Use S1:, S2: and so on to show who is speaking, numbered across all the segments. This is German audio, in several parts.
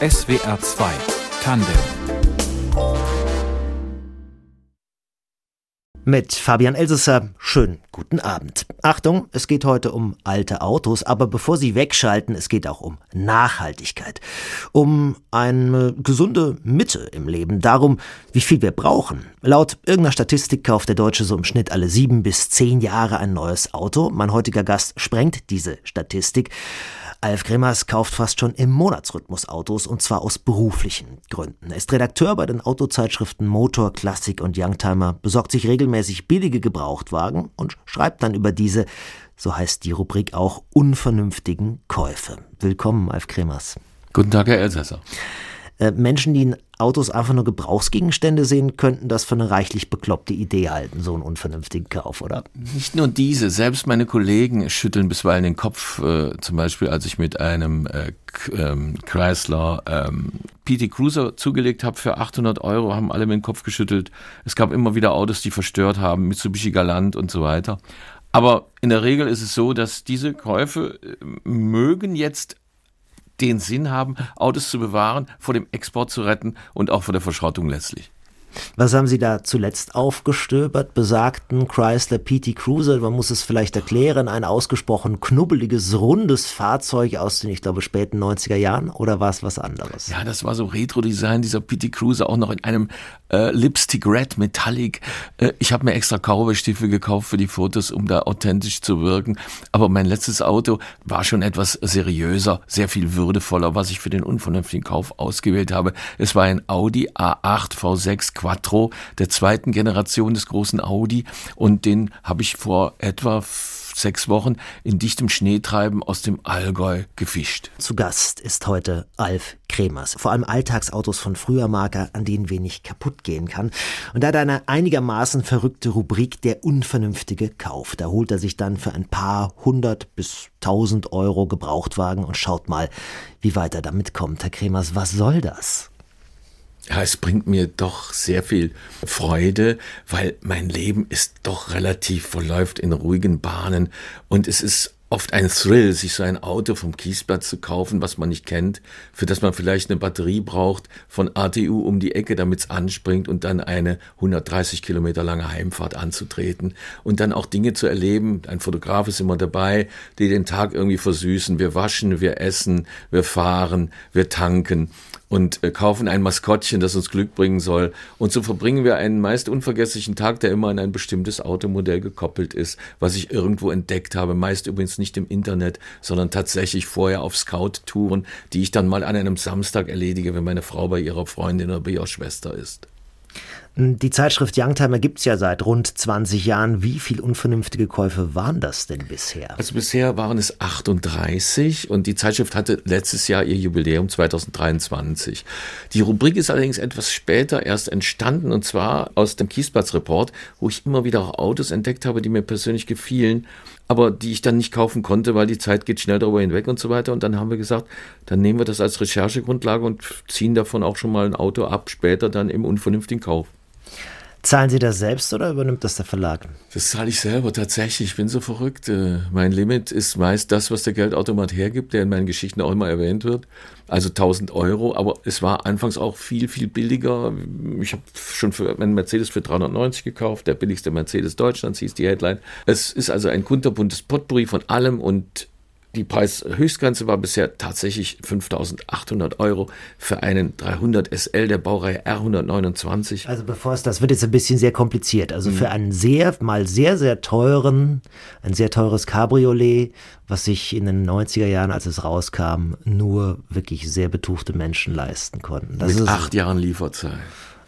S1: SWR 2 Tandem
S2: Mit Fabian Elsesser, schönen guten Abend. Achtung, es geht heute um alte Autos, aber bevor Sie wegschalten, es geht auch um Nachhaltigkeit. Um eine gesunde Mitte im Leben, darum, wie viel wir brauchen. Laut irgendeiner Statistik kauft der Deutsche so im Schnitt alle sieben bis zehn Jahre ein neues Auto. Mein heutiger Gast sprengt diese Statistik. Alf Grimmers kauft fast schon im Monatsrhythmus Autos und zwar aus beruflichen Gründen. Er ist Redakteur bei den Autozeitschriften Motor, Klassik und Youngtimer, besorgt sich regelmäßig billige Gebrauchtwagen und schreibt dann über diese, so heißt die Rubrik auch, unvernünftigen Käufe. Willkommen, Alf Grimmers.
S3: Guten Tag, Herr Elsässer.
S2: Äh, Menschen, die in Autos einfach nur Gebrauchsgegenstände sehen, könnten das für eine reichlich bekloppte Idee halten, so einen unvernünftigen Kauf, oder?
S3: Nicht nur diese, selbst meine Kollegen schütteln bisweilen den Kopf, äh, zum Beispiel als ich mit einem äh, ähm, Chrysler ähm, PT Cruiser zugelegt habe für 800 Euro, haben alle mit dem Kopf geschüttelt. Es gab immer wieder Autos, die verstört haben, Mitsubishi Galant und so weiter. Aber in der Regel ist es so, dass diese Käufe äh, mögen jetzt den Sinn haben, Autos zu bewahren, vor dem Export zu retten und auch vor der Verschrottung letztlich.
S2: Was haben Sie da zuletzt aufgestöbert? Besagten Chrysler PT Cruiser, man muss es vielleicht erklären, ein ausgesprochen knubbeliges, rundes Fahrzeug aus den, ich glaube, späten 90er Jahren oder war es was anderes?
S3: Ja, das war so Retro-Design, dieser PT Cruiser, auch noch in einem äh, Lipstick Red Metallic. Äh, ich habe mir extra Cowboy-Stiefel gekauft für die Fotos, um da authentisch zu wirken. Aber mein letztes Auto war schon etwas seriöser, sehr viel würdevoller, was ich für den unvernünftigen Kauf ausgewählt habe. Es war ein Audi A8 V6 Quattro der zweiten Generation des großen Audi und den habe ich vor etwa sechs Wochen in dichtem Schneetreiben aus dem Allgäu gefischt.
S2: Zu Gast ist heute Alf Kremers. Vor allem Alltagsautos von früher Marke, an denen wenig kaputt gehen kann. Und da hat er eine einigermaßen verrückte Rubrik der unvernünftige Kauf. Da holt er sich dann für ein paar hundert bis tausend Euro Gebrauchtwagen und schaut mal, wie weit er damit kommt. Herr Kremers, was soll das?
S3: Ja, es bringt mir doch sehr viel Freude, weil mein Leben ist doch relativ verläuft in ruhigen Bahnen und es ist oft ein Thrill, sich so ein Auto vom Kiesplatz zu kaufen, was man nicht kennt, für das man vielleicht eine Batterie braucht von ATU um die Ecke, damit es anspringt und dann eine 130 Kilometer lange Heimfahrt anzutreten und dann auch Dinge zu erleben. Ein Fotograf ist immer dabei, die den Tag irgendwie versüßen. Wir waschen, wir essen, wir fahren, wir tanken und äh, kaufen ein Maskottchen, das uns Glück bringen soll. Und so verbringen wir einen meist unvergesslichen Tag, der immer an ein bestimmtes Automodell gekoppelt ist, was ich irgendwo entdeckt habe. Meist übrigens nicht im Internet, sondern tatsächlich vorher auf Scout-Touren, die ich dann mal an einem Samstag erledige, wenn meine Frau bei ihrer Freundin oder bei ihrer Schwester ist.
S2: Die Zeitschrift Youngtimer gibt es ja seit rund 20 Jahren. Wie viel unvernünftige Käufe waren das denn bisher?
S3: Also bisher waren es 38 und die Zeitschrift hatte letztes Jahr ihr Jubiläum 2023. Die Rubrik ist allerdings etwas später erst entstanden und zwar aus dem Kiesplatz-Report, wo ich immer wieder auch Autos entdeckt habe, die mir persönlich gefielen aber die ich dann nicht kaufen konnte, weil die Zeit geht schnell darüber hinweg und so weiter. Und dann haben wir gesagt, dann nehmen wir das als Recherchegrundlage und ziehen davon auch schon mal ein Auto ab, später dann im unvernünftigen Kauf.
S2: Zahlen Sie das selbst oder übernimmt das der Verlag?
S3: Das zahle ich selber tatsächlich. Ich bin so verrückt. Äh, mein Limit ist meist das, was der Geldautomat hergibt, der in meinen Geschichten auch immer erwähnt wird. Also 1000 Euro. Aber es war anfangs auch viel, viel billiger. Ich habe schon für einen Mercedes für 390 gekauft. Der billigste Mercedes Deutschlands hieß die Headline. Es ist also ein kunterbuntes Potpourri von allem und die Preishöchstgrenze war bisher tatsächlich 5.800 Euro für einen 300 SL der Baureihe R129.
S2: Also bevor es, das wird jetzt ein bisschen sehr kompliziert. Also mhm. für einen sehr, mal sehr, sehr teuren, ein sehr teures Cabriolet, was sich in den 90er Jahren, als es rauskam, nur wirklich sehr betuchte Menschen leisten konnten.
S3: Das Mit acht Jahren Lieferzeit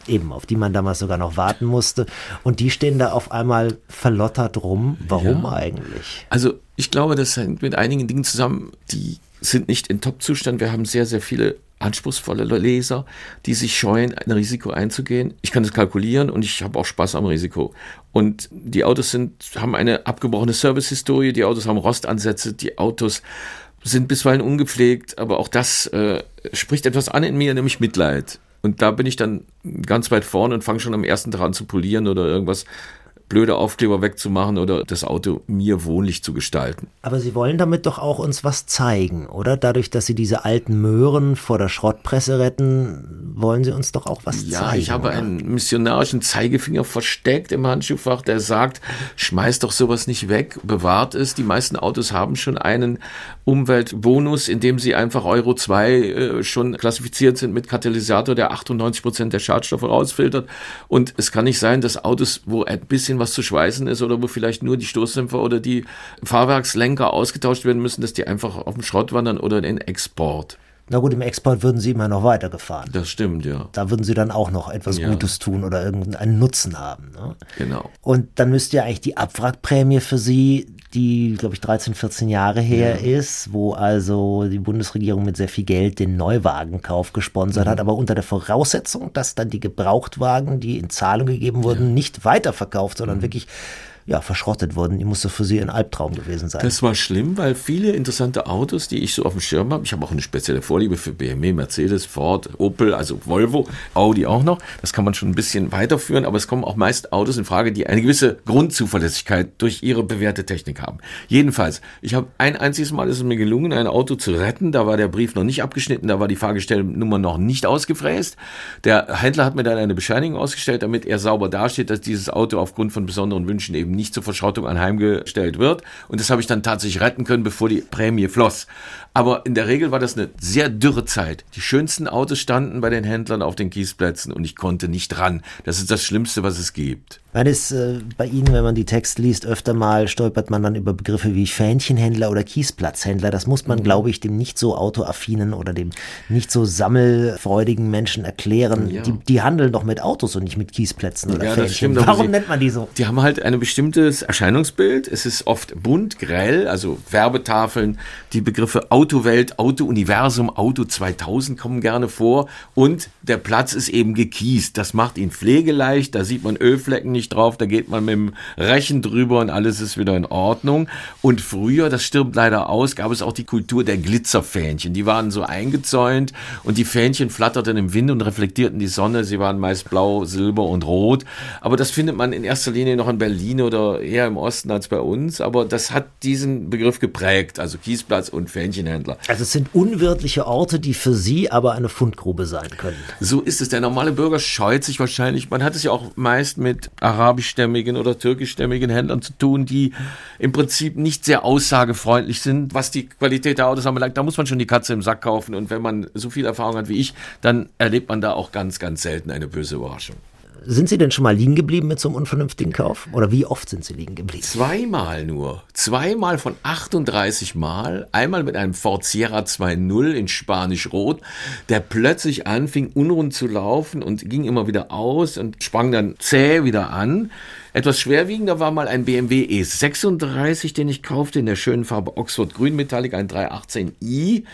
S2: eben, auf die man damals sogar noch warten musste. Und die stehen da auf einmal verlottert rum. Warum ja. eigentlich?
S3: Also ich glaube, das hängt mit einigen Dingen zusammen, die sind nicht in Top-Zustand. Wir haben sehr, sehr viele anspruchsvolle Leser, die sich scheuen, ein Risiko einzugehen. Ich kann das kalkulieren und ich habe auch Spaß am Risiko. Und die Autos sind, haben eine abgebrochene Servicehistorie, die Autos haben Rostansätze, die Autos sind bisweilen ungepflegt, aber auch das äh, spricht etwas an in mir, nämlich Mitleid. Und da bin ich dann ganz weit vorne und fange schon am ersten Tag an zu polieren oder irgendwas blöde Aufkleber wegzumachen oder das Auto mir wohnlich zu gestalten.
S2: Aber Sie wollen damit doch auch uns was zeigen, oder? Dadurch, dass Sie diese alten Möhren vor der Schrottpresse retten, wollen Sie uns doch auch was
S3: ja,
S2: zeigen.
S3: Ja, ich habe
S2: oder?
S3: einen missionarischen Zeigefinger versteckt im Handschuhfach, der sagt, schmeiß doch sowas nicht weg, bewahrt es. Die meisten Autos haben schon einen Umweltbonus, in dem sie einfach Euro 2 äh, schon klassifiziert sind mit Katalysator, der 98 Prozent der Schadstoffe rausfiltert. Und es kann nicht sein, dass Autos, wo ein bisschen was zu schweißen ist oder wo vielleicht nur die Stoßdämpfer oder die Fahrwerkslenker ausgetauscht werden müssen, dass die einfach auf den Schrott wandern oder in den Export.
S2: Na gut, im Export würden Sie immer noch weitergefahren.
S3: Das stimmt, ja.
S2: Da würden Sie dann auch noch etwas
S3: Ja.
S2: Gutes tun oder irgendeinen Nutzen haben. Ne?
S3: Genau.
S2: Und dann müsste ja eigentlich die Abwrackprämie für Sie, die, glaube ich, 13, 14 Jahre her ist, wo also die Bundesregierung mit sehr viel Geld den Neuwagenkauf gesponsert hat, aber unter der Voraussetzung, dass dann die Gebrauchtwagen, die in Zahlung gegeben wurden, nicht weiterverkauft, sondern wirklich ja, verschrottet wurden. Die musste für Sie ein Albtraum gewesen sein.
S3: Das war schlimm, weil viele interessante Autos, die ich so auf dem Schirm habe, ich habe auch eine spezielle Vorliebe für BMW, Mercedes, Ford, Opel, also Volvo, Audi auch noch. Das kann man schon ein bisschen weiterführen, aber es kommen auch meist Autos in Frage, die eine gewisse Grundzuverlässigkeit durch ihre bewährte Technik haben. Jedenfalls, ich habe ein einziges Mal ist es mir gelungen, ein Auto zu retten. Da war der Brief noch nicht abgeschnitten, da war die Fahrgestellnummer noch nicht ausgefräst. Der Händler hat mir dann eine Bescheinigung ausgestellt, damit er sauber dasteht, dass dieses Auto aufgrund von besonderen Wünschen eben nicht zur Verschrottung anheimgestellt wird. Und das habe ich dann tatsächlich retten können, bevor die Prämie floss. Aber in der Regel war das eine sehr dürre Zeit. Die schönsten Autos standen bei den Händlern auf den Kiesplätzen und ich konnte nicht ran. Das ist das Schlimmste, was es gibt.
S2: Weil es äh, bei Ihnen, wenn man die Texte liest, öfter mal stolpert man dann über Begriffe wie Fähnchenhändler oder Kiesplatzhändler. Das muss man, glaube ich, dem nicht so autoaffinen oder dem nicht so sammelfreudigen Menschen erklären.
S3: Ja.
S2: Die, die handeln doch mit Autos und nicht mit Kiesplätzen oder
S3: Ja,
S2: Fähnchen.
S3: stimmt,
S2: Warum
S3: sie-
S2: nennt man die so?
S3: Die haben halt ein bestimmtes Erscheinungsbild. Es ist oft bunt, grell, also Werbetafeln. Die Begriffe Autowelt, Autouniversum, Auto 2000 kommen gerne vor. Und der Platz ist eben gekiest. Das macht ihn pflegeleicht. Da sieht man Ölflecken nicht drauf. Da geht man mit dem Rechen drüber und alles ist wieder in Ordnung. Und früher, das stirbt leider aus, gab es auch die Kultur der Glitzerfähnchen. Die waren so eingezäunt und die Fähnchen flatterten im Wind und reflektierten die Sonne. Sie waren meist blau, silber und rot. Aber das findet man in erster Linie noch in Berlin oder eher im Osten als bei uns. Aber das hat diesen Begriff geprägt, also Kiesplatz und Fähnchenhändler.
S2: Also es sind unwirtliche Orte, die für Sie aber eine Fundgrube sein können.
S3: So ist es. Der normale Bürger scheut sich wahrscheinlich. Man hat es ja auch meist mit arabischstämmigen oder türkischstämmigen Händlern zu tun, die im Prinzip nicht sehr aussagefreundlich sind, was die Qualität der Autos anbelangt. Da muss man schon die Katze im Sack kaufen. Und wenn man so viel Erfahrung hat wie ich, dann erlebt man da auch ganz, ganz selten eine böse Überraschung.
S2: Sind Sie denn schon mal liegen geblieben mit so einem unvernünftigen Kauf? Oder wie oft sind Sie liegen geblieben?
S3: Zweimal nur. Zweimal von 38 Mal. Einmal mit einem Ford Sierra 2.0 in Spanisch-Rot, der plötzlich anfing, unrund zu laufen und ging immer wieder aus und sprang dann zäh wieder an. Etwas schwerwiegender war mal ein BMW E36, den ich kaufte in der schönen Farbe Oxford Grün Metallic, ein 318i,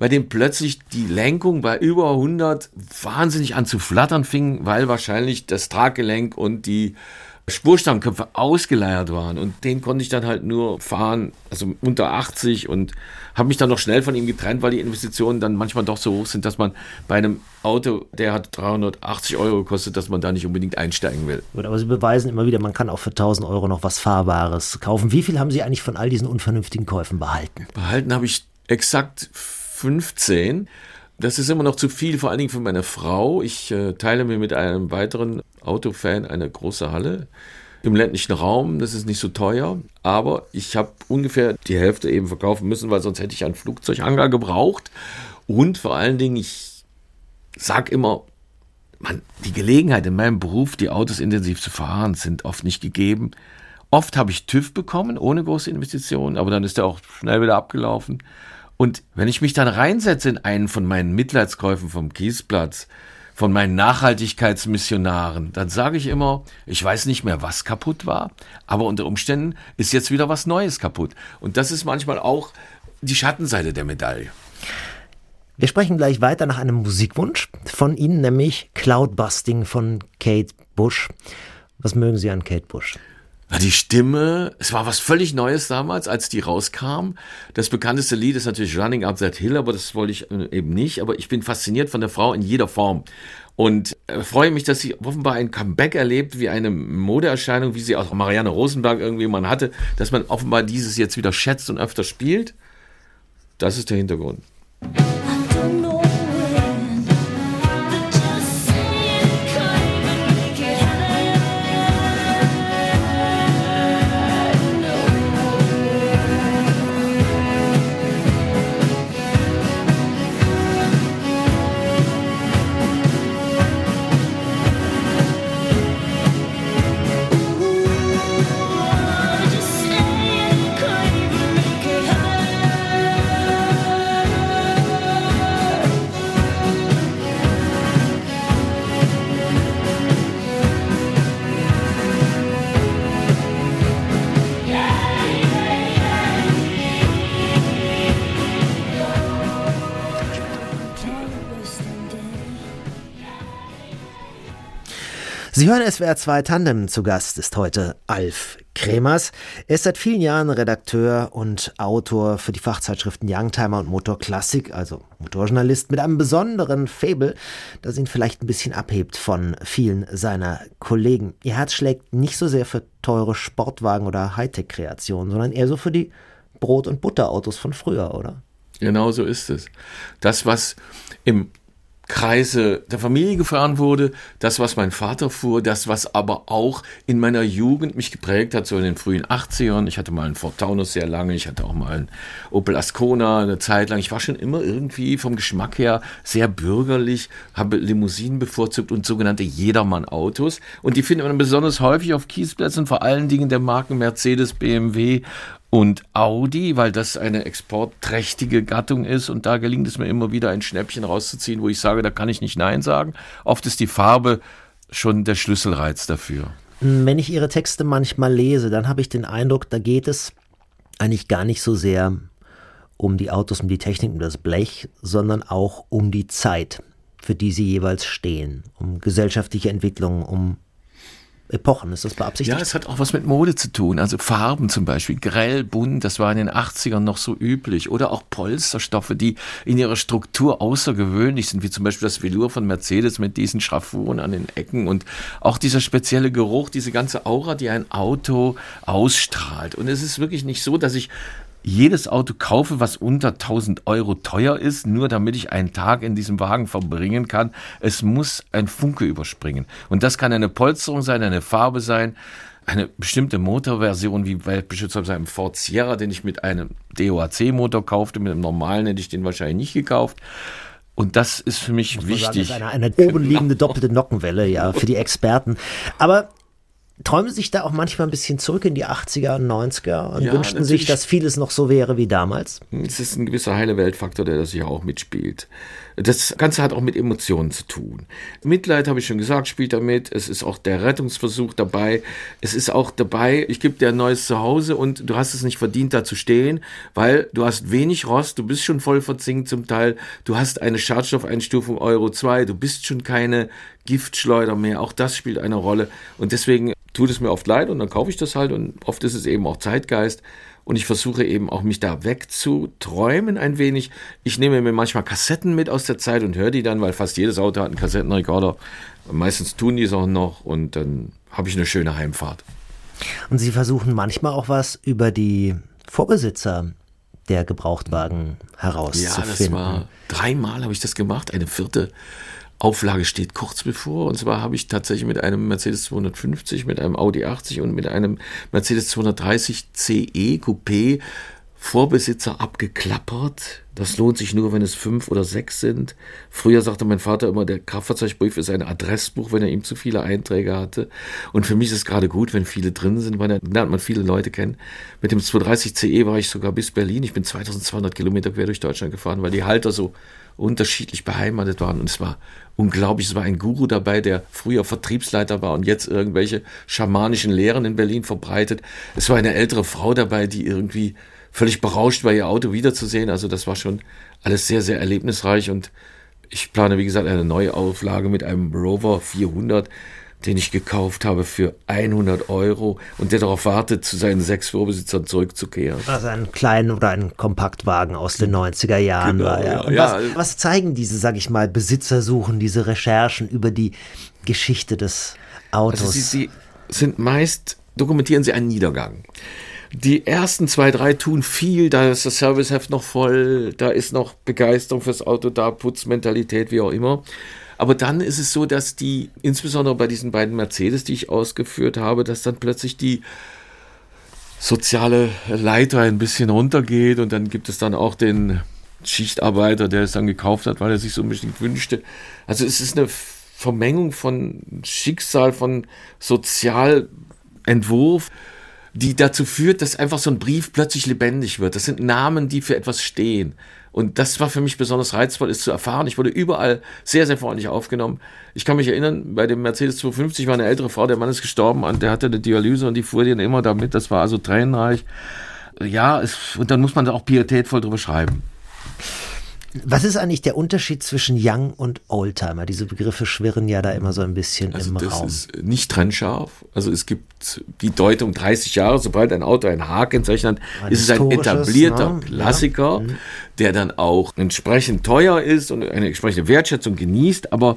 S3: bei dem plötzlich die Lenkung bei über 100 wahnsinnig an zu flattern fing, weil wahrscheinlich das Traggelenk und die Spurstammköpfe ausgeleiert waren und den konnte ich dann halt nur fahren, also unter 80 und habe mich dann noch schnell von ihm getrennt, weil die Investitionen dann manchmal doch so hoch sind, dass man bei einem Auto, der hat 380 Euro gekostet, dass man da nicht unbedingt einsteigen will.
S2: Gut, aber Sie beweisen immer wieder, man kann auch für 1000 Euro noch was Fahrbares kaufen. Wie viel haben Sie eigentlich von all diesen unvernünftigen Käufen behalten?
S3: Behalten habe ich exakt 15. Das ist immer noch zu viel, vor allen Dingen für meine Frau. Ich äh, teile mir mit einem weiteren Autofan eine große Halle im ländlichen Raum. Das ist nicht so teuer, aber ich habe ungefähr die Hälfte eben verkaufen müssen, weil sonst hätte ich einen Flugzeughangar gebraucht. Und vor allen Dingen, ich sag immer, man, die Gelegenheit in meinem Beruf, die Autos intensiv zu fahren, sind oft nicht gegeben. Oft habe ich TÜV bekommen, ohne große Investitionen, aber dann ist der auch schnell wieder abgelaufen. Und wenn ich mich dann reinsetze in einen von meinen Mitleidskäufen vom Kiesplatz, von meinen Nachhaltigkeitsmissionaren, dann sage ich immer, ich weiß nicht mehr, was kaputt war, aber unter Umständen ist jetzt wieder was Neues kaputt. Und das ist manchmal auch die Schattenseite der Medaille.
S2: Wir sprechen gleich weiter nach einem Musikwunsch von Ihnen, nämlich Cloudbusting von Kate Bush. Was mögen Sie an Kate Bush?
S3: Die Stimme, es war was völlig Neues damals, als die rauskam. Das bekannteste Lied ist natürlich Running Up That Hill, aber das wollte ich äh, eben nicht. Aber ich bin fasziniert von der Frau in jeder Form. Und äh, freue mich, dass sie offenbar ein Comeback erlebt, wie eine Modeerscheinung, wie sie auch Marianne Rosenberg irgendwie mal hatte, dass man offenbar dieses jetzt wieder schätzt und öfter spielt. Das ist der Hintergrund.
S2: Sie hören SWR 2 Tandem. Zu Gast ist heute Alf Kremers. Er ist seit vielen Jahren Redakteur und Autor für die Fachzeitschriften Youngtimer und Motor Classic, also Motorjournalist mit einem besonderen Fable, das ihn vielleicht ein bisschen abhebt von vielen seiner Kollegen. Ihr Herz schlägt nicht so sehr für teure Sportwagen oder Hightech-Kreationen, sondern eher so für die Brot- und Butterautos von früher, oder?
S3: Genau so ist es. Das, was im Kreise der Familie gefahren wurde, das, was mein Vater fuhr, das, was aber auch in meiner Jugend mich geprägt hat, so in den frühen 80ern. Ich hatte mal einen Ford Taunus sehr lange, ich hatte auch mal einen Opel Ascona eine Zeit lang. Ich war schon immer irgendwie vom Geschmack her sehr bürgerlich, habe Limousinen bevorzugt und sogenannte Jedermann-Autos. Und die findet man besonders häufig auf Kiesplätzen, vor allen Dingen der Marken Mercedes, BMW und Audi, weil das eine exportträchtige Gattung ist und da gelingt es mir immer wieder ein Schnäppchen rauszuziehen, wo ich sage, da kann ich nicht Nein sagen. Oft ist die Farbe schon der Schlüsselreiz dafür.
S2: Wenn ich Ihre Texte manchmal lese, dann habe ich den Eindruck, da geht es eigentlich gar nicht so sehr um die Autos, um die Technik, um das Blech, sondern auch um die Zeit, für die sie jeweils stehen, um gesellschaftliche Entwicklungen, um Epochen. Ist das beabsichtigt?
S3: Ja, es hat auch was mit Mode zu tun. Also Farben zum Beispiel, grell, bunt, das war in den 80ern noch so üblich. Oder auch Polsterstoffe, die in ihrer Struktur außergewöhnlich sind, wie zum Beispiel das Velour von Mercedes mit diesen Schraffuren an den Ecken und auch dieser spezielle Geruch, diese ganze Aura, die ein Auto ausstrahlt. Und es ist wirklich nicht so, dass ich jedes Auto kaufe, was unter 1000 Euro teuer ist, nur damit ich einen Tag in diesem Wagen verbringen kann. Es muss ein Funke überspringen. Und das kann eine Polsterung sein, eine Farbe sein, eine bestimmte Motorversion, wie beispielsweise einem Ford Sierra, den ich mit einem DOAC-Motor kaufte, mit einem normalen hätte ich den wahrscheinlich nicht gekauft. Und das ist für mich wichtig.
S2: Sagen, das ist eine, eine oben liegende doppelte Nockenwelle, ja, für die Experten. Aber träumen sich da auch manchmal ein bisschen zurück in die 80er und 90er und ja, wünschten sich, dass vieles noch so wäre wie damals?
S3: Es ist ein gewisser heile Weltfaktor, der das hier auch mitspielt. Das Ganze hat auch mit Emotionen zu tun. Mitleid, habe ich schon gesagt, spielt damit. Es ist auch der Rettungsversuch dabei. Es ist auch dabei, ich gebe dir ein neues Zuhause und du hast es nicht verdient, da zu stehen, weil du hast wenig Rost, du bist schon voll verzinkt zum Teil, du hast eine Schadstoffeinstufung Euro 2, du bist schon keine Giftschleuder mehr. Auch das spielt eine Rolle. Und deswegen tut es mir oft leid und dann kaufe ich das halt und oft ist es eben auch Zeitgeist und ich versuche eben auch mich da wegzuträumen ein wenig. Ich nehme mir manchmal Kassetten mit aus der Zeit und höre die dann, weil fast jedes Auto hat einen Kassettenrekorder. Meistens tun die es auch noch und dann habe ich eine schöne Heimfahrt.
S2: Und Sie versuchen manchmal auch was über die Vorbesitzer der Gebrauchtwagen herauszufinden. Ja, das war
S3: dreimal habe ich das gemacht, eine vierte Auflage steht kurz bevor. Und zwar habe ich tatsächlich mit einem Mercedes 250, mit einem Audi 80 und mit einem Mercedes 230 CE Coupé Vorbesitzer abgeklappert. Das lohnt sich nur, wenn es fünf oder sechs sind. Früher sagte mein Vater immer, der Kraftfahrzeugbrief ist ein Adressbuch, wenn er ihm zu viele Einträge hatte. Und für mich ist es gerade gut, wenn viele drin sind, weil dann lernt man viele Leute kennen. Mit dem 230 CE war ich sogar bis Berlin. Ich bin 2200 Kilometer quer durch Deutschland gefahren, weil die Halter so unterschiedlich beheimatet waren. Und es war unglaublich. Es war ein Guru dabei, der früher Vertriebsleiter war und jetzt irgendwelche schamanischen Lehren in Berlin verbreitet. Es war eine ältere Frau dabei, die irgendwie völlig berauscht war, ihr Auto wiederzusehen. Also das war schon alles sehr, sehr erlebnisreich und ich plane, wie gesagt, eine neue Auflage mit einem Rover 400 den ich gekauft habe für 100 Euro und der darauf wartet, zu seinen sechs Vorbesitzern zurückzukehren.
S2: Also ein kleinen oder ein Kompaktwagen aus den 90er Jahren
S3: Genau,
S2: war. Ja.
S3: ja.
S2: Was, was zeigen diese, sag ich mal, Besitzersuchen, diese Recherchen über die Geschichte des Autos?
S3: Also sie, sie sind meist, dokumentieren sie einen Niedergang. Die ersten zwei, drei tun viel, da ist das Serviceheft noch voll, da ist noch Begeisterung fürs Auto da, Putzmentalität, wie auch immer. Aber dann ist es so, dass die, insbesondere bei diesen beiden Mercedes, die ich ausgeführt habe, dass dann plötzlich die soziale Leiter ein bisschen runtergeht und dann gibt es dann auch den Schichtarbeiter, der es dann gekauft hat, weil er sich so unbedingt wünschte. Also es ist eine Vermengung von Schicksal, von Sozialentwurf, die dazu führt, dass einfach so ein Brief plötzlich lebendig wird. Das sind Namen, die für etwas stehen. Und das war für mich besonders reizvoll, es zu erfahren. Ich wurde überall sehr, sehr freundlich aufgenommen. Ich kann mich erinnern, bei dem Mercedes 250 war eine ältere Frau, der Mann ist gestorben und der hatte eine Dialyse und die fuhr den immer damit. Das war also tränenreich. Ja, es, und dann muss man da auch pietätvoll drüber schreiben.
S2: Was ist eigentlich der Unterschied zwischen Young und Oldtimer? Diese Begriffe schwirren ja da immer so ein bisschen
S3: Also
S2: im
S3: das
S2: Raum.
S3: ist nicht trennscharf. Also es gibt die Deutung 30 Jahre, sobald ein Auto ein H-Kennzeichen hat,
S2: Ein
S3: ist es ein etablierter
S2: ne?
S3: Klassiker, der dann auch entsprechend teuer ist und eine entsprechende Wertschätzung genießt, aber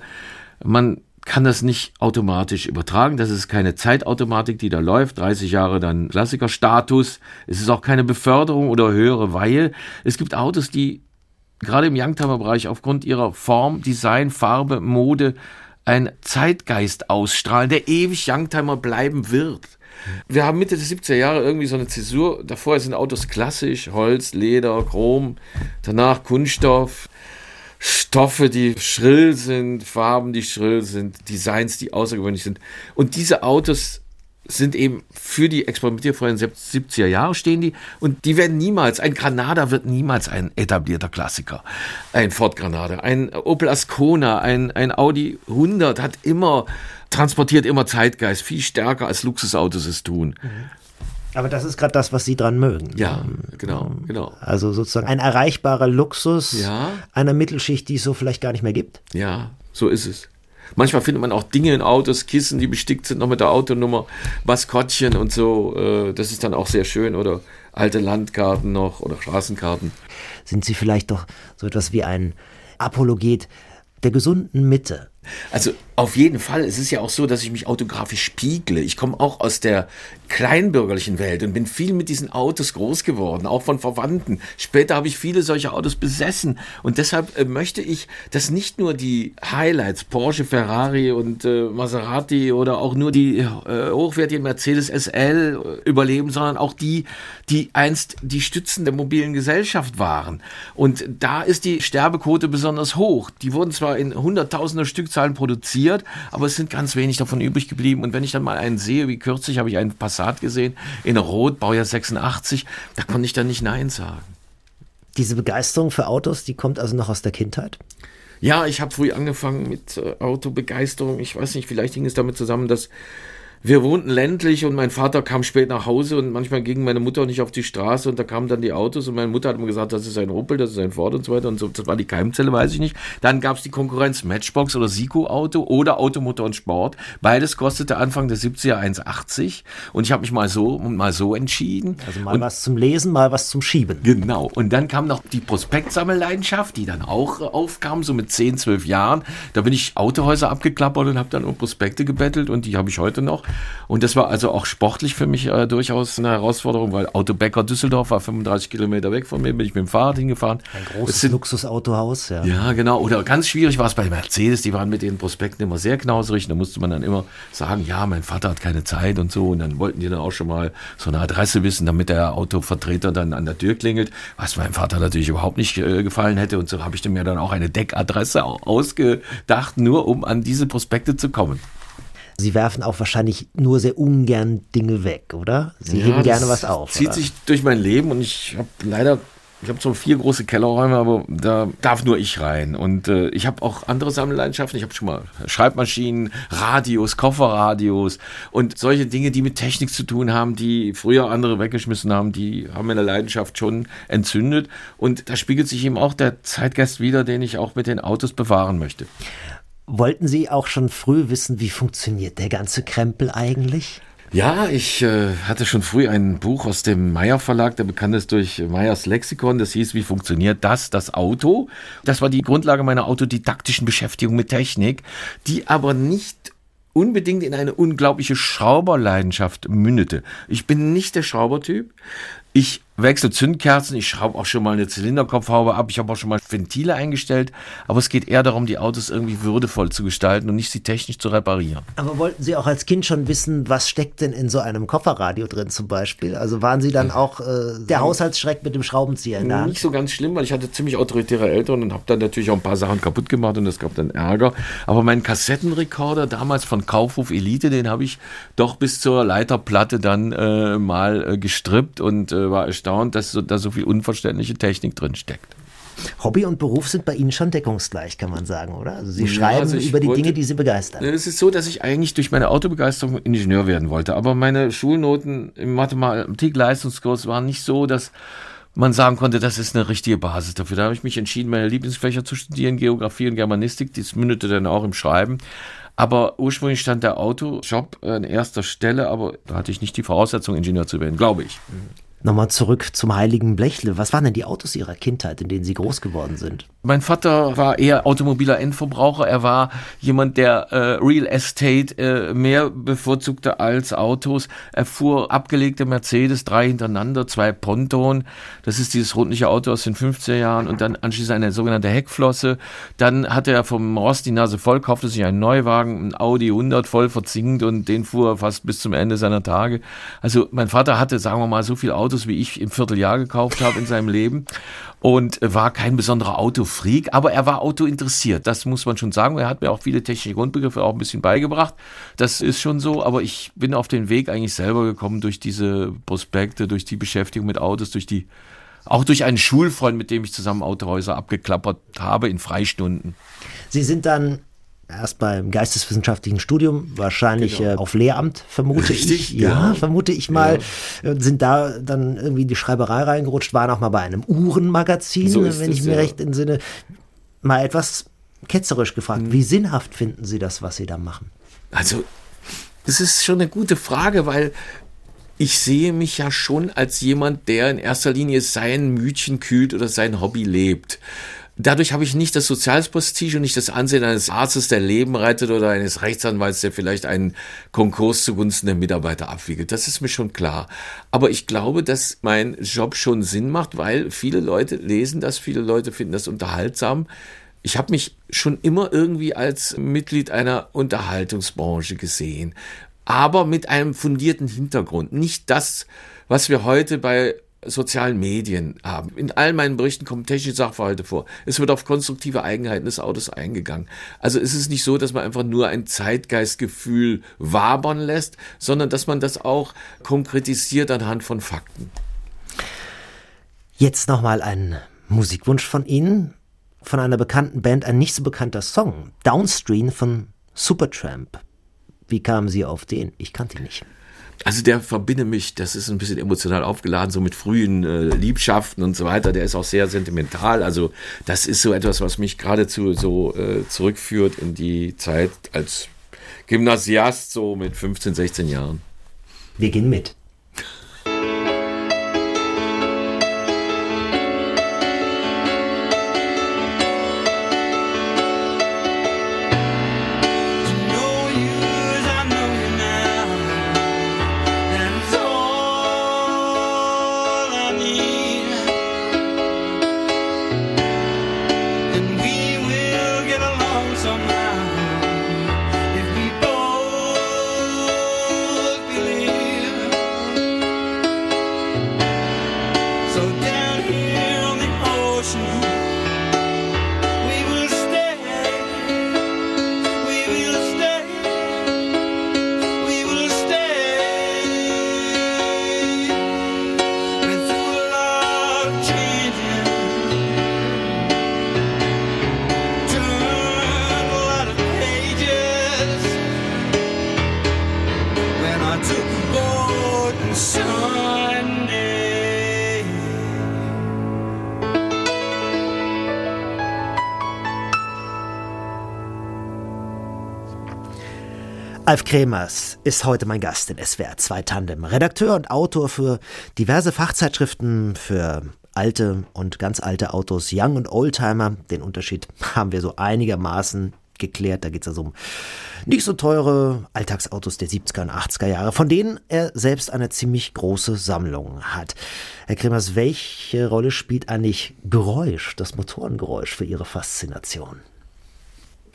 S3: man kann das nicht automatisch übertragen. Das ist keine Zeitautomatik, die da läuft. 30 Jahre dann Klassikerstatus. Es ist auch keine Beförderung oder höhere Weihe. Es gibt Autos, die gerade im Youngtimer-Bereich aufgrund ihrer Form, Design, Farbe, Mode ein Zeitgeist ausstrahlen, der ewig Youngtimer bleiben wird. Wir haben Mitte der 70er Jahre irgendwie so eine Zäsur. Davor sind Autos klassisch, Holz, Leder, Chrom, danach Kunststoff, Stoffe, die schrill sind, Farben, die schrill sind, Designs, die außergewöhnlich sind. Und diese Autos sind eben für die experimentierfreien 70er Jahre stehen die und die werden niemals, ein Granada wird niemals ein etablierter Klassiker. Ein Ford Granada, ein Opel Ascona, ein, ein Audi 100 hat immer, transportiert immer Zeitgeist, viel stärker als Luxusautos es tun.
S2: Aber das ist gerade das, was Sie dran mögen.
S3: Ja, genau, genau.
S2: Also sozusagen ein erreichbarer Luxus
S3: Ja.
S2: einer Mittelschicht, die es so vielleicht gar nicht mehr gibt.
S3: Ja, so ist es. Manchmal findet man auch Dinge in Autos, Kissen, die bestickt sind noch mit der Autonummer, Maskottchen und so. äh, Das ist dann auch sehr schön. Oder alte Landkarten noch oder Straßenkarten.
S2: Sind Sie vielleicht doch so etwas wie ein Apologet der gesunden Mitte?
S3: Also auf jeden Fall. Es ist ja auch so, dass ich mich autografisch spiegle. Ich komme auch aus der kleinbürgerlichen Welt und bin viel mit diesen Autos groß geworden, auch von Verwandten. Später habe ich viele solcher Autos besessen und deshalb äh, möchte ich, dass nicht nur die Highlights Porsche, Ferrari und äh, Maserati oder auch nur die äh, hochwertigen Mercedes SL äh, überleben, sondern auch die, die einst die Stützen der mobilen Gesellschaft waren. Und da ist die Sterbequote besonders hoch. Die wurden zwar in hunderttausender Stückzahlen produziert, aber es sind ganz wenig davon übrig geblieben. Und wenn ich dann mal einen sehe, wie kürzlich habe ich einen Passat gesehen, in Rot, Baujahr 86, da konnte ich dann nicht Nein sagen.
S2: Diese Begeisterung für Autos, die kommt also noch aus der Kindheit?
S3: Ja, ich habe früh angefangen mit äh, Autobegeisterung. Ich weiß nicht, vielleicht hing es damit zusammen, dass wir wohnten ländlich und mein Vater kam spät nach Hause und manchmal ging meine Mutter nicht auf die Straße und da kamen dann die Autos und meine Mutter hat immer gesagt, das ist ein Opel, das ist ein Ford und so weiter und so. Das war die Keimzelle, weiß ich nicht. Dann gab es die Konkurrenz Matchbox oder Siko-Auto oder Automotor und Sport. Beides kostete Anfang der 70er 1,80 und ich habe mich mal so und mal so entschieden.
S2: Also mal was zum Lesen, mal was zum Schieben.
S3: Genau. Und dann kam noch die Prospektsammelleidenschaft, die dann auch aufkam, so mit 10, 12 Jahren. Da bin ich Autohäuser abgeklappert und habe dann um Prospekte gebettelt und die habe ich heute noch. Und das war also auch sportlich für mich äh, durchaus eine Herausforderung, weil Autobäcker Düsseldorf war 35 Kilometer weg von mir, bin ich mit dem Fahrrad hingefahren.
S2: Ein
S3: Es
S2: großes
S3: sind-
S2: Luxusautohaus, ja.
S3: ja, genau. Oder ganz schwierig war es bei Mercedes. Die waren mit den Prospekten immer sehr knauserig. Da musste man dann immer sagen, ja, mein Vater hat keine Zeit und so. Und dann wollten die dann auch schon mal so eine Adresse wissen, damit der Autovertreter dann an der Tür klingelt. Was meinem Vater natürlich überhaupt nicht äh, gefallen hätte. Und so habe ich mir dann auch eine Deckadresse au- ausgedacht, nur um an diese Prospekte zu kommen.
S2: Sie werfen auch wahrscheinlich nur sehr ungern Dinge weg, oder? Sie heben
S3: Ja,
S2: gerne
S3: das
S2: was auf.
S3: Zieht
S2: oder?
S3: sich durch mein Leben und ich habe leider, ich habe so vier große Kellerräume, aber da darf nur ich rein. Und äh, ich habe auch andere Sammelleidenschaften. Ich habe schon mal Schreibmaschinen, Radios, Kofferradios und solche Dinge, die mit Technik zu tun haben, die früher andere weggeschmissen haben, die haben meine Leidenschaft schon entzündet. Und da spiegelt sich eben auch der Zeitgeist wieder, den ich auch mit den Autos bewahren möchte.
S2: Wollten Sie auch schon früh wissen, wie funktioniert der ganze Krempel eigentlich?
S3: Ja, ich äh, hatte schon früh ein Buch aus dem Meyer Verlag, der bekannt ist durch Meyers Lexikon. Das hieß, wie funktioniert das, das Auto? Das war die Grundlage meiner autodidaktischen Beschäftigung mit Technik, die aber nicht unbedingt in eine unglaubliche Schrauberleidenschaft mündete. Ich bin nicht der Schraubertyp. Ich wechsle Zündkerzen, ich schraube auch schon mal eine Zylinderkopfhaube ab, ich habe auch schon mal Ventile eingestellt, aber es geht eher darum, die Autos irgendwie würdevoll zu gestalten und nicht sie technisch zu reparieren.
S2: Aber wollten Sie auch als Kind schon wissen, was steckt denn in so einem Kofferradio drin zum Beispiel? Also waren Sie dann auch äh, der Haushaltsschreck mit dem Schraubenzieher in der Hand?
S3: Nicht so ganz schlimm, weil ich hatte ziemlich autoritäre Eltern und habe dann natürlich auch ein paar Sachen kaputt gemacht und es gab dann Ärger. Aber meinen Kassettenrekorder damals von Kaufhof Elite, den habe ich doch bis zur Leiterplatte dann äh, mal äh, gestrippt und äh, war erstaunt, dass so, da so viel unverständliche Technik drin steckt.
S2: Hobby und Beruf sind bei Ihnen schon deckungsgleich, kann man sagen, oder? Also Sie
S3: Ja,
S2: schreiben
S3: also ich
S2: über die
S3: wollte-
S2: Dinge, die Sie begeistern.
S3: Es ist so, dass ich eigentlich durch meine Autobegeisterung Ingenieur werden wollte, aber meine Schulnoten im Mathematik-Leistungskurs waren nicht so, dass man sagen konnte, das ist eine richtige Basis dafür. Da habe ich mich entschieden, meine Lieblingsfächer zu studieren, Geografie und Germanistik. Das mündete dann auch im Schreiben. Aber ursprünglich stand der Autojob an erster Stelle, aber da hatte ich nicht die Voraussetzung, Ingenieur zu werden, glaube ich.
S2: Nochmal zurück zum heiligen Blechle. Was waren denn die Autos Ihrer Kindheit, in denen Sie groß geworden sind?
S3: Mein Vater war eher automobiler Endverbraucher. Er war jemand, der äh, Real Estate äh, mehr bevorzugte als Autos. Er fuhr abgelegte Mercedes, drei hintereinander, zwei Ponton. Das ist dieses rundliche Auto aus den 50er Jahren und dann anschließend eine sogenannte Heckflosse. Dann hatte er vom Rost die Nase voll, kaufte sich einen Neuwagen, ein Audi 100 voll verzinkt und den fuhr er fast bis zum Ende seiner Tage. Also mein Vater hatte, sagen wir mal, so viele Autos, wie ich im Vierteljahr gekauft habe in seinem Leben und war kein besonderer Autofreak, aber er war Auto interessiert. Das muss man schon sagen. Er hat mir auch viele technische Grundbegriffe auch ein bisschen beigebracht. Das ist schon so, aber ich bin auf den Weg eigentlich selber gekommen durch diese Prospekte, durch die Beschäftigung mit Autos, durch die auch durch einen Schulfreund, mit dem ich zusammen Autohäuser abgeklappert habe in Freistunden.
S2: Sie sind dann erst beim geisteswissenschaftlichen Studium, wahrscheinlich
S3: Genau.
S2: äh, auf Lehramt, vermute
S3: Richtig,
S2: ich. Ja,
S3: genau.
S2: vermute ich mal. Äh, Sind da dann irgendwie die Schreiberei reingerutscht, waren auch mal bei einem Uhrenmagazin,
S3: So
S2: wenn
S3: es,
S2: ich mir
S3: ja.
S2: recht entsinne. Mal etwas ketzerisch gefragt.
S3: Mhm.
S2: Wie sinnhaft finden Sie das, was Sie da machen?
S3: Also, das ist schon eine gute Frage, weil ich sehe mich ja schon als jemand, der in erster Linie sein Mütchen kühlt oder sein Hobby lebt. Dadurch habe ich nicht das soziales Prestige und nicht das Ansehen eines Arztes, der Leben rettet oder eines Rechtsanwalts, der vielleicht einen Konkurs zugunsten der Mitarbeiter abwiegelt. Das ist mir schon klar. Aber ich glaube, dass mein Job schon Sinn macht, weil viele Leute lesen das, viele Leute finden das unterhaltsam. Ich habe mich schon immer irgendwie als Mitglied einer Unterhaltungsbranche gesehen, aber mit einem fundierten Hintergrund. Nicht das, was wir heute bei sozialen Medien haben. In all meinen Berichten kommen technische Sachverhalte vor. Es wird auf konstruktive Eigenheiten des Autos eingegangen. Also es ist nicht so, dass man einfach nur ein Zeitgeistgefühl wabern lässt, sondern dass man das auch konkretisiert anhand von Fakten.
S2: Jetzt nochmal ein Musikwunsch von Ihnen, von einer bekannten Band, ein nicht so bekannter Song, Downstream von Supertramp. Wie kamen Sie auf den? Ich kannte ihn nicht.
S3: Also der verbinde mich, das ist ein bisschen emotional aufgeladen, so mit frühen äh, Liebschaften und so weiter. Der ist auch sehr sentimental. Also das ist so etwas, was mich geradezu so äh, zurückführt in die Zeit als Gymnasiast, so mit 15, 16 Jahren.
S2: Wir gehen mit. Alf Kremers ist heute mein Gast in SWR 2 Tandem. Redakteur und Autor für diverse Fachzeitschriften, für alte und ganz alte Autos, Young und Oldtimer. Den Unterschied haben wir so einigermaßen geklärt. Da geht es also um nicht so teure Alltagsautos der 70er und 80er Jahre, von denen er selbst eine ziemlich große Sammlung hat. Herr Kremers, welche Rolle spielt eigentlich Geräusch, das Motorengeräusch für Ihre Faszination?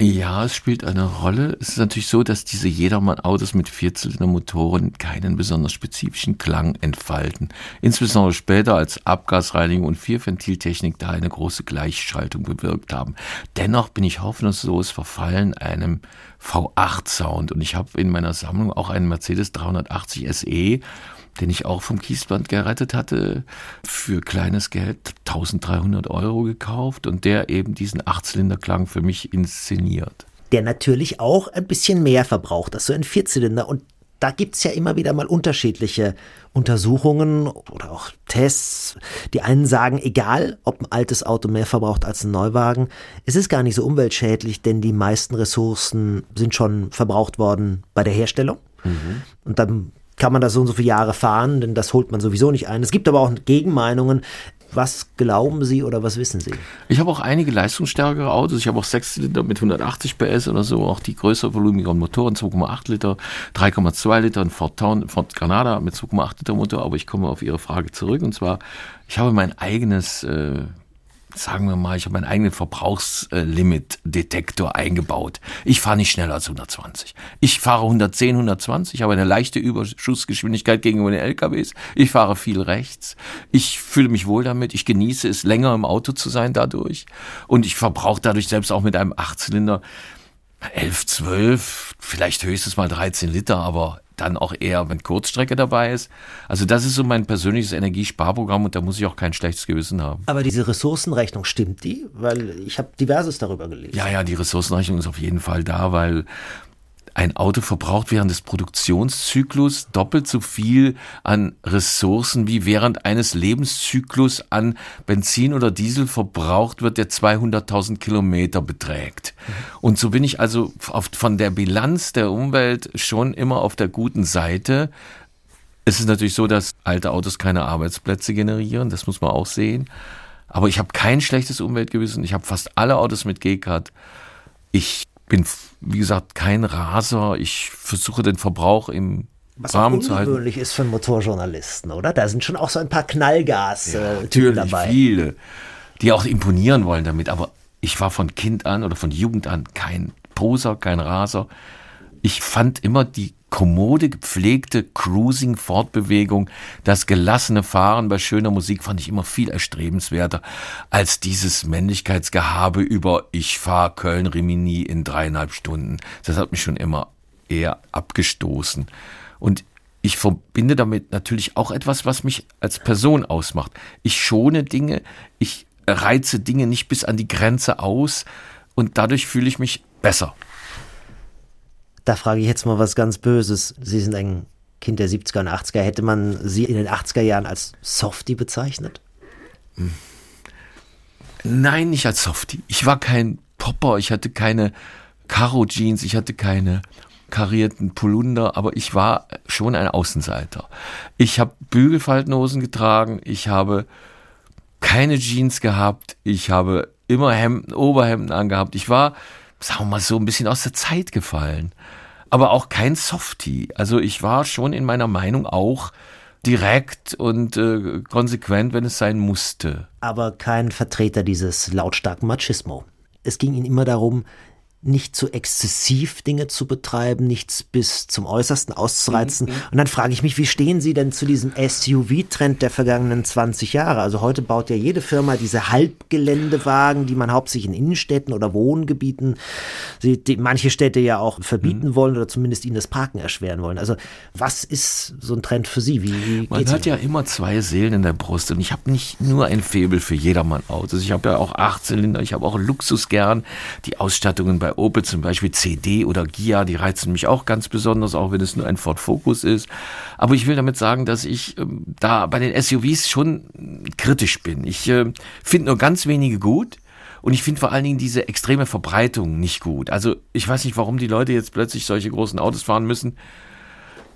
S3: Ja, es spielt eine Rolle. Es ist natürlich so, dass diese Jedermann-Autos mit Vierzylindermotoren keinen besonders spezifischen Klang entfalten. Insbesondere später als Abgasreinigung und Vierventiltechnik da eine große Gleichschaltung bewirkt haben. Dennoch bin ich hoffnungslos verfallen einem V8-Sound und ich habe in meiner Sammlung auch einen Mercedes 380 SE den ich auch vom Kiesband gerettet hatte, für kleines Geld 1300 Euro gekauft und der eben diesen Achtzylinderklang für mich inszeniert.
S2: Der natürlich auch ein bisschen mehr verbraucht als so ein Vierzylinder und da gibt's ja immer wieder mal unterschiedliche Untersuchungen oder auch Tests. Die einen sagen, egal ob ein altes Auto mehr verbraucht als ein Neuwagen, es ist gar nicht so umweltschädlich, denn die meisten Ressourcen sind schon verbraucht worden bei der Herstellung. Mhm. Und dann kann man das so und so viele Jahre fahren, denn das holt man sowieso nicht ein. Es gibt aber auch Gegenmeinungen. Was glauben Sie oder was wissen Sie?
S3: Ich habe auch einige leistungsstärkere Autos. Ich habe auch Sechszylinder mit 180 PS oder so, auch die größer volumigeren Motoren, 2,8 Liter, 3,2 Liter, ein Ford, Town, Ford Granada mit 2,8 Liter Motor. Aber ich komme auf Ihre Frage zurück und zwar, ich habe mein eigenes äh, sagen wir mal, ich habe meinen eigenen Verbrauchslimit-Detektor eingebaut. Ich fahre nicht schneller als 120. Ich fahre 110, 120, ich habe eine leichte Überschussgeschwindigkeit gegenüber den LKWs. Ich fahre viel rechts. Ich fühle mich wohl damit. Ich genieße es, länger im Auto zu sein dadurch. Und ich verbrauche dadurch selbst auch mit einem Achtzylinder 11, 12, vielleicht höchstens mal 13 Liter, aber dann auch eher, wenn Kurzstrecke dabei ist. Also das ist so mein persönliches Energiesparprogramm und da muss ich auch kein schlechtes Gewissen haben.
S2: Aber diese Ressourcenrechnung, stimmt die? Weil ich habe diverses darüber gelesen.
S3: Ja, ja, die Ressourcenrechnung ist auf jeden Fall da, weil ein Auto verbraucht während des Produktionszyklus doppelt so viel an Ressourcen wie während eines Lebenszyklus an Benzin oder Diesel verbraucht wird, der 200.000 Kilometer beträgt. Und so bin ich also von der Bilanz der Umwelt schon immer auf der guten Seite. Es ist natürlich so, dass alte Autos keine Arbeitsplätze generieren, das muss man auch sehen. Aber ich habe kein schlechtes Umweltgewissen. Ich habe fast alle Autos mit G-Card. Ich bin, wie gesagt, kein Raser. Ich versuche den Verbrauch im
S2: was
S3: Rahmen
S2: auch ungewöhnlich ist für einen Motorjournalisten, oder? Da sind schon auch so ein paar Knallgas
S3: ja,
S2: äh,
S3: natürlich
S2: dabei.
S3: viele, die auch imponieren wollen damit. Aber ich war von Kind an oder von Jugend an kein Poser, kein Raser. Ich fand immer die kommode, gepflegte Cruising-Fortbewegung, das gelassene Fahren bei schöner Musik fand ich immer viel erstrebenswerter als dieses Männlichkeitsgehabe über ich fahre Köln-Rimini in dreieinhalb Stunden. Das hat mich schon immer eher abgestoßen. Und ich verbinde damit natürlich auch etwas, was mich als Person ausmacht. Ich schone Dinge, ich reize Dinge nicht bis an die Grenze aus und dadurch fühle ich mich besser.
S2: Da frage ich jetzt mal was ganz Böses. Sie sind ein Kind der 70er und 80er. Hätte man Sie in den 80er Jahren als Softie bezeichnet?
S3: Nein, nicht als Softie. Ich war kein Popper, ich hatte keine Karo-Jeans, ich hatte keine karierten Polunder, aber ich war schon ein Außenseiter. Ich habe Bügelfaltenhosen getragen, ich habe keine Jeans gehabt, ich habe immer Hemden, Oberhemden angehabt. Ich war sagen wir mal so, ein bisschen aus der Zeit gefallen. Aber auch kein Softie. Also ich war schon in meiner Meinung auch direkt und äh, konsequent, wenn es sein musste.
S2: Aber kein Vertreter dieses lautstarken Machismo. Es ging Ihnen immer darum, nicht zu exzessiv Dinge zu betreiben, nichts bis zum Äußersten auszureizen. Mhm. Und dann frage ich mich, wie stehen Sie denn zu diesem SUV-Trend der vergangenen 20 Jahre? Also heute baut ja jede Firma diese Halbgeländewagen, die man hauptsächlich in Innenstädten oder Wohngebieten, die, die manche Städte ja auch verbieten mhm. wollen oder zumindest ihnen das Parken erschweren wollen. Also was ist so ein Trend für Sie? Wie, wie
S3: man hat ja immer zwei Seelen in der Brust und ich habe nicht nur ein Faible für jedermann Autos. Ich habe ja auch Achtzylinder, ich habe auch Luxus gern. Die Ausstattungen bei Opel zum Beispiel CD oder Gia, die reizen mich auch ganz besonders, auch wenn es nur ein Ford Focus ist. Aber ich will damit sagen, dass ich ähm, da bei den SUVs schon kritisch bin. Ich äh, finde nur ganz wenige gut Und ich finde vor allen Dingen diese extreme Verbreitung nicht gut. Also ich weiß nicht, warum die Leute jetzt plötzlich solche großen Autos fahren müssen.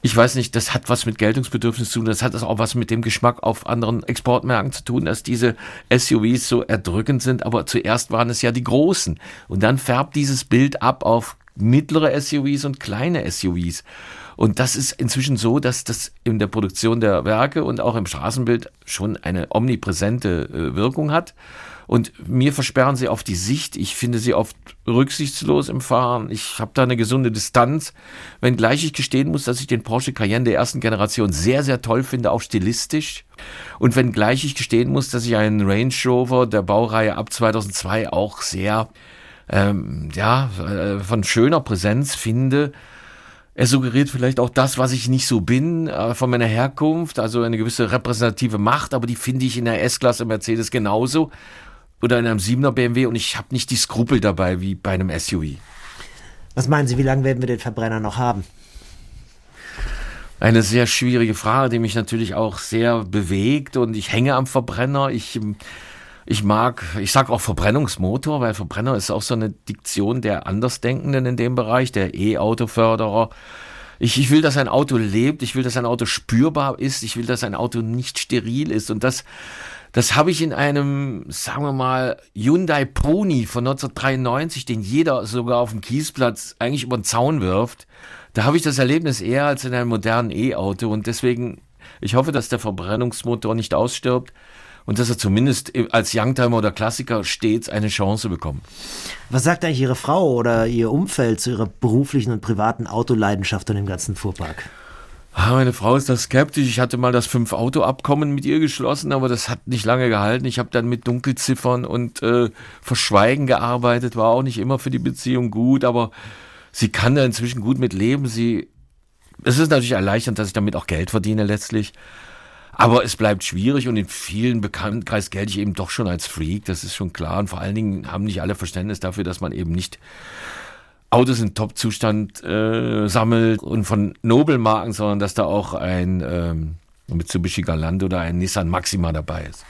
S3: Ich weiß nicht, das hat was mit Geltungsbedürfnis zu tun, das hat auch was mit dem Geschmack auf anderen Exportmärkten zu tun, dass diese SUVs so erdrückend sind, aber zuerst waren es ja die großen. Und dann färbt dieses Bild ab auf mittlere SUVs und kleine SUVs. Und das ist inzwischen so, dass das in der Produktion der Werke und auch im Straßenbild schon eine omnipräsente äh, Wirkung hat. Und mir versperren sie oft die Sicht. Ich finde sie oft rücksichtslos im Fahren. Ich habe da eine gesunde Distanz. Wenngleich ich gestehen muss, dass ich den Porsche Cayenne der ersten Generation sehr, sehr toll finde, auch stilistisch. Und wenngleich ich gestehen muss, dass ich einen Range Rover der Baureihe ab 2002 auch sehr, ähm, ja, äh, von schöner Präsenz finde. Er suggeriert vielleicht auch das, was ich nicht so bin, äh, von meiner Herkunft, also eine gewisse repräsentative Macht, aber die finde ich in der S-Klasse Mercedes genauso oder in einem 7er BMW und ich habe nicht die Skrupel dabei wie bei einem SUV.
S2: Was meinen Sie, wie lange werden wir den Verbrenner noch haben?
S3: Eine sehr schwierige Frage, die mich natürlich auch sehr bewegt und ich hänge am Verbrenner. Ich, ich mag, ich sage auch Verbrennungsmotor, weil Verbrenner ist auch so eine Diktion der Andersdenkenden in dem Bereich, der E-Autoförderer. Ich, ich will, dass ein Auto lebt, ich will, dass ein Auto spürbar ist, ich will, dass ein Auto nicht steril ist und das das habe ich in einem, sagen wir mal, Hyundai Pony von 1993, den jeder sogar auf dem Kiesplatz eigentlich über den Zaun wirft. Da habe ich das Erlebnis eher als in einem modernen E-Auto und deswegen, ich hoffe, dass der Verbrennungsmotor nicht ausstirbt und dass er zumindest als Youngtimer oder Klassiker stets eine Chance bekommt.
S2: Was sagt eigentlich Ihre Frau oder Ihr Umfeld zu Ihrer beruflichen und privaten Autoleidenschaft und dem ganzen Fuhrpark?
S3: Ah, meine Frau ist da skeptisch. Ich hatte mal das Fünf-Auto-Abkommen mit ihr geschlossen, aber das hat nicht lange gehalten. Ich habe dann mit Dunkelziffern und äh, Verschweigen gearbeitet, war auch nicht immer für die Beziehung gut, aber sie kann da inzwischen gut mit leben. Sie, es ist natürlich erleichternd, dass ich damit auch Geld verdiene letztlich. Aber es bleibt schwierig und in vielen Bekanntenkreis gelte ich eben doch schon als Freak, das ist schon klar. Und vor allen Dingen haben nicht alle Verständnis dafür, dass man eben nicht Autos in Top-Zustand äh, sammelt und von Nobelmarken, sondern dass da auch ein ähm, Mitsubishi Galant oder ein Nissan Maxima dabei ist.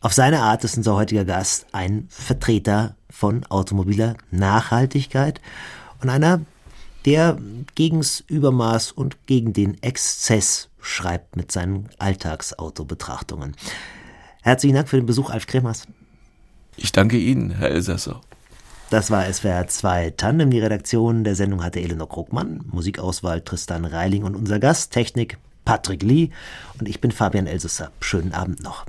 S2: Auf seine Art ist unser heutiger Gast ein Vertreter von automobiler Nachhaltigkeit und einer, der gegens Übermaß und gegen den Exzess schreibt mit seinen Alltagsautobetrachtungen. Herzlichen Dank für den Besuch, Alf Kremers.
S3: Ich danke Ihnen, Herr Elsässer.
S2: Das war SWR 2 Tandem. Die Redaktion der Sendung hatte Elinor Krugmann, Musikauswahl Tristan Reiling und unser Gast, Technik Patrick Lee und ich bin Fabian Elsesser. Schönen Abend noch.